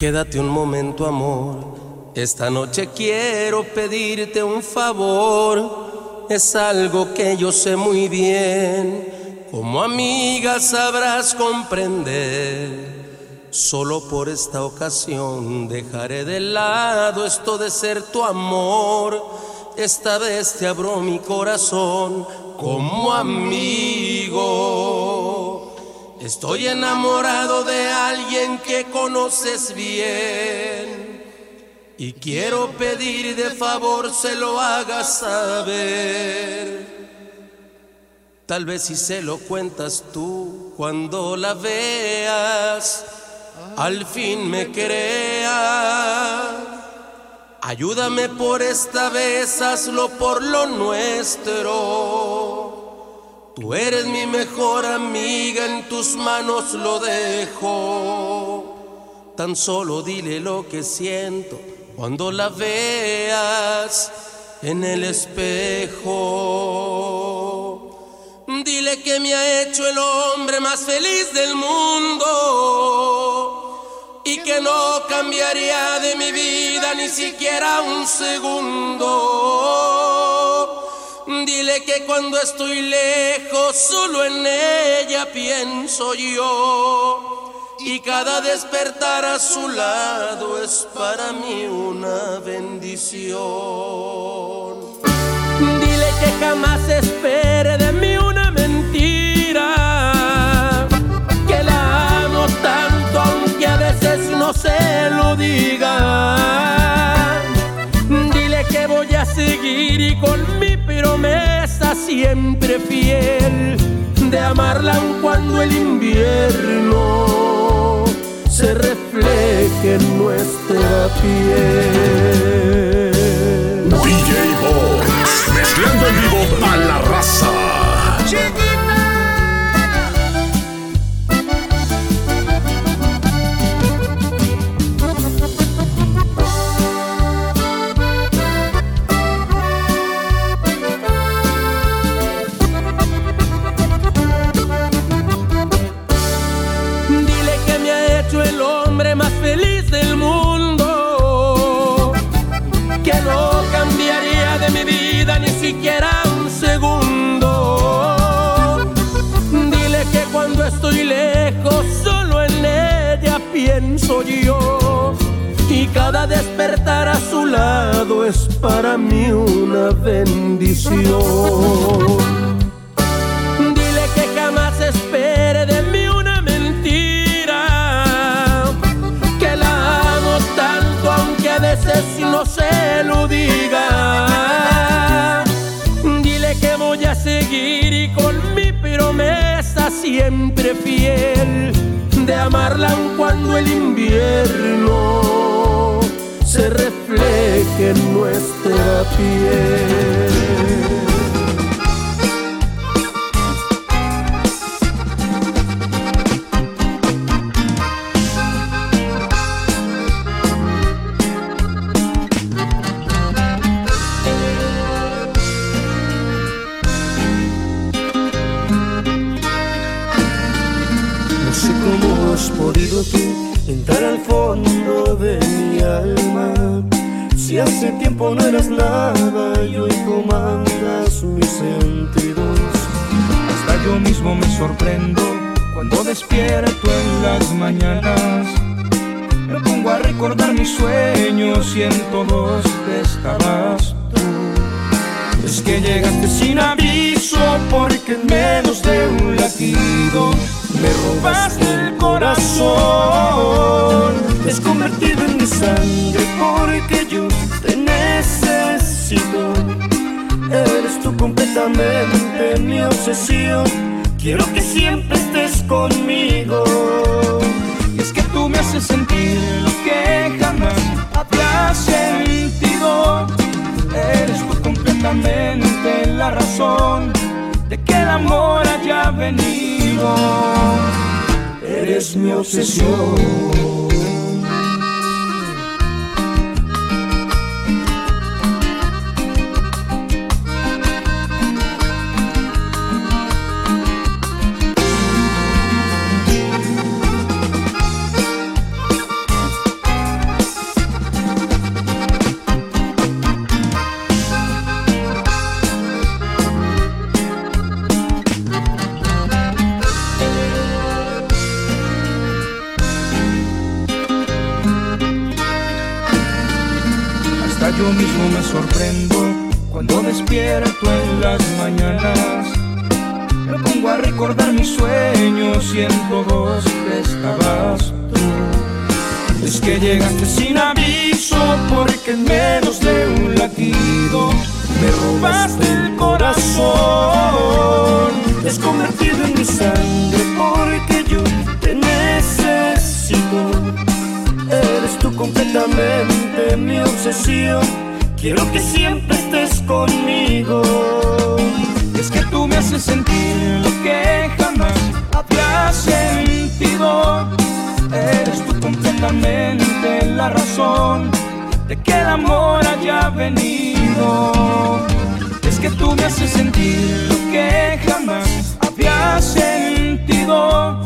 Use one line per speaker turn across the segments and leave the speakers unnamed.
Quédate un momento, amor. Esta noche quiero pedirte un favor. Es algo que yo sé muy bien. Como amiga sabrás comprender. Solo por esta ocasión dejaré de lado esto de ser tu amor. Esta vez te abro mi corazón como amigo. Estoy enamorado de alguien que conoces bien y quiero pedir de favor se lo hagas saber. Tal vez si se lo cuentas tú cuando la veas, al fin me crea. Ayúdame por esta vez, hazlo por lo nuestro. Tú eres mi mejor amiga, en tus manos lo dejo. Tan solo dile lo que siento cuando la veas en el espejo. Dile que me ha hecho el hombre más feliz del mundo y que no cambiaría de mi vida ni siquiera un segundo. Dile que cuando estoy lejos solo en ella pienso yo y cada despertar a su lado es para mí una bendición. Dile que jamás espere de mí una mentira, que la amo tanto aunque a veces no se lo diga. Dile que voy a seguir y con siempre fiel de amarla aun cuando el invierno se refleje en nuestra piel.
DJ Box, mezclando en vivo a la raza.
Pienso yo y cada despertar a su lado es para mí una bendición. Dile que jamás espere de mí una mentira, que la amo tanto aunque a veces no se lo diga. Siempre fiel de amarla aun cuando el invierno se refleje en nuestra piel.
Hace tiempo no eras nada y hoy comandas mis sentidos.
Hasta yo mismo me sorprendo cuando despierto en las mañanas. Me pongo a recordar mis sueños y en todos estabas tú. Es que llegaste sin aviso porque en menos de un latido me robaste el corazón.
Has convertido en mi sangre porque yo completamente mi obsesión. Quiero que siempre estés conmigo.
Y es que tú me haces sentir lo que jamás había sentido. Eres tú completamente la razón de que el amor haya venido.
Eres mi obsesión.
Yo mismo me sorprendo cuando despierto en las mañanas. Me pongo a recordar mis sueños y en todos estabas tú. Es que llegaste sin aviso porque en menos de un latido me robaste el corazón.
Te convertido en mi sangre porque yo te necesito. Eres tú completamente mi obsesión. Quiero que siempre estés conmigo.
Es que tú me haces sentir lo que jamás había sentido. Eres tú completamente la razón de que el amor haya venido. Es que tú me haces sentir lo que jamás había sentido.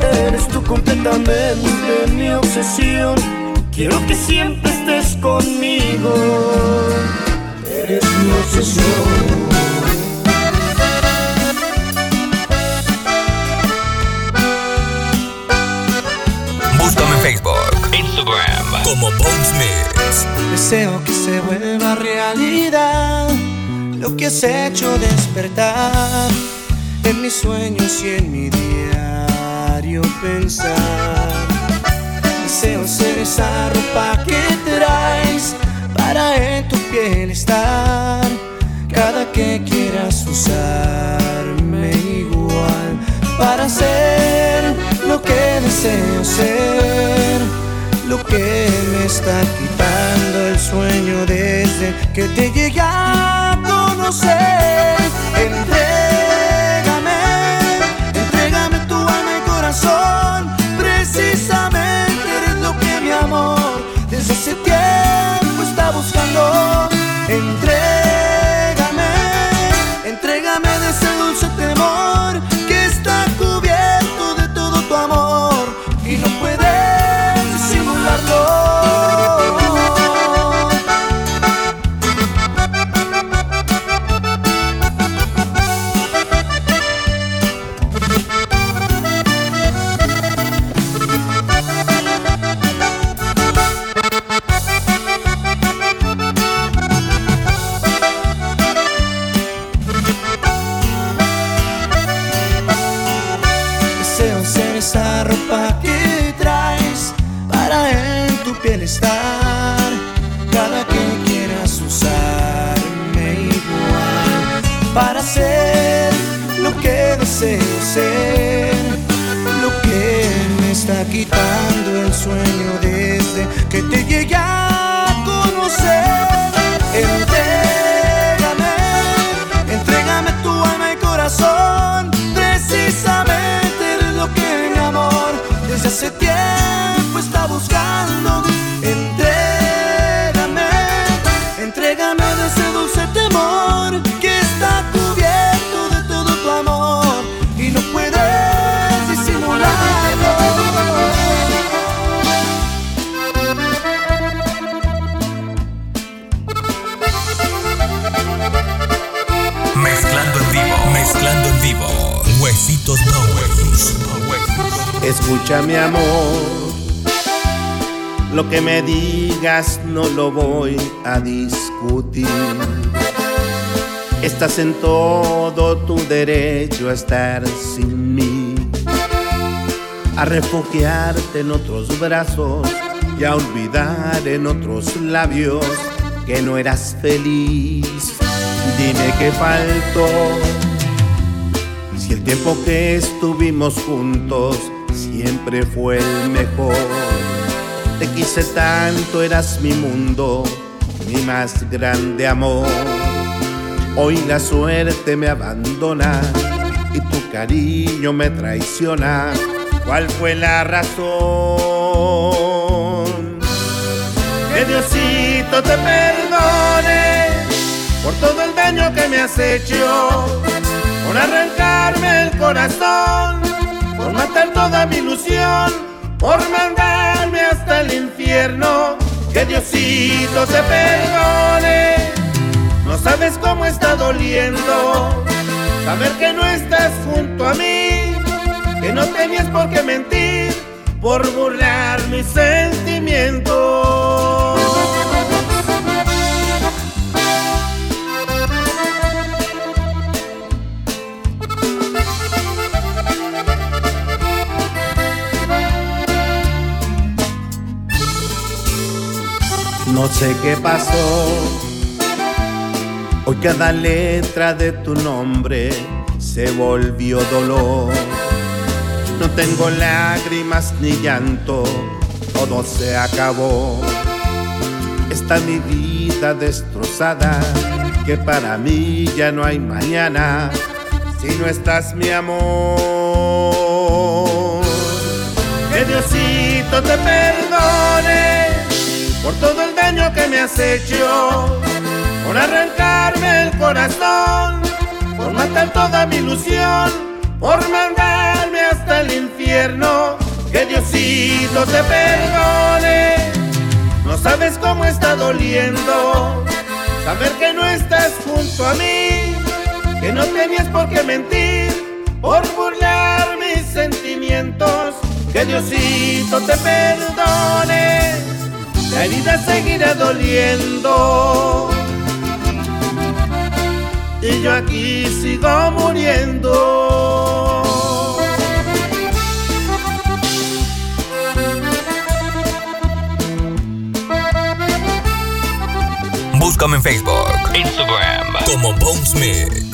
Eres tú completamente mi obsesión. Quiero que siempre estés conmigo.
Eres mi obsesión.
Búscame en Facebook, Instagram como Bones Mix.
Deseo que se vuelva realidad lo que has hecho despertar en mis sueños y en mi pensar. Deseo ser esa ropa que traes para en tu piel estar cada que quieras usarme igual para ser lo que deseo ser lo que me está quitando el sueño desde que te llegué a conocer. Entrégame, esa ropa que traes para en tu piel estar hace tiempo está buscando
Escucha mi amor, lo que me digas no lo voy a discutir. Estás en todo tu derecho a estar sin mí, a refugiarte en otros brazos y a olvidar en otros labios que no eras feliz. Dime qué faltó. Si el tiempo que estuvimos juntos siempre fue el mejor. Te quise tanto, eras mi mundo, mi más grande amor. Hoy la suerte me abandona y tu cariño me traiciona. ¿Cuál fue la razón? Que Diosito te perdone por todo el daño que me has hecho, por el corazón, por matar toda mi ilusión, por mandarme hasta el infierno. Que Diosito te perdone, no sabes cómo está doliendo saber que no estás junto a mí, que no tenías por qué mentir, por burlar mis sentimientos. No sé qué pasó. Hoy cada letra de tu nombre se volvió dolor. No tengo lágrimas ni llanto, todo se acabó. Está mi vida destrozada, que para mí ya no hay mañana si no estás mi amor. Has hecho, por arrancarme el corazón, por matar toda mi ilusión, por mandarme hasta el infierno. Que Diosito te perdone, no sabes cómo está doliendo saber que no estás junto a mí, que no tenías por qué mentir, por burlar mis sentimientos. Que Diosito te perdone la herida seguirá doliendo. Y yo aquí sigo muriendo.
Búscame en Facebook, Instagram como Bones Mix.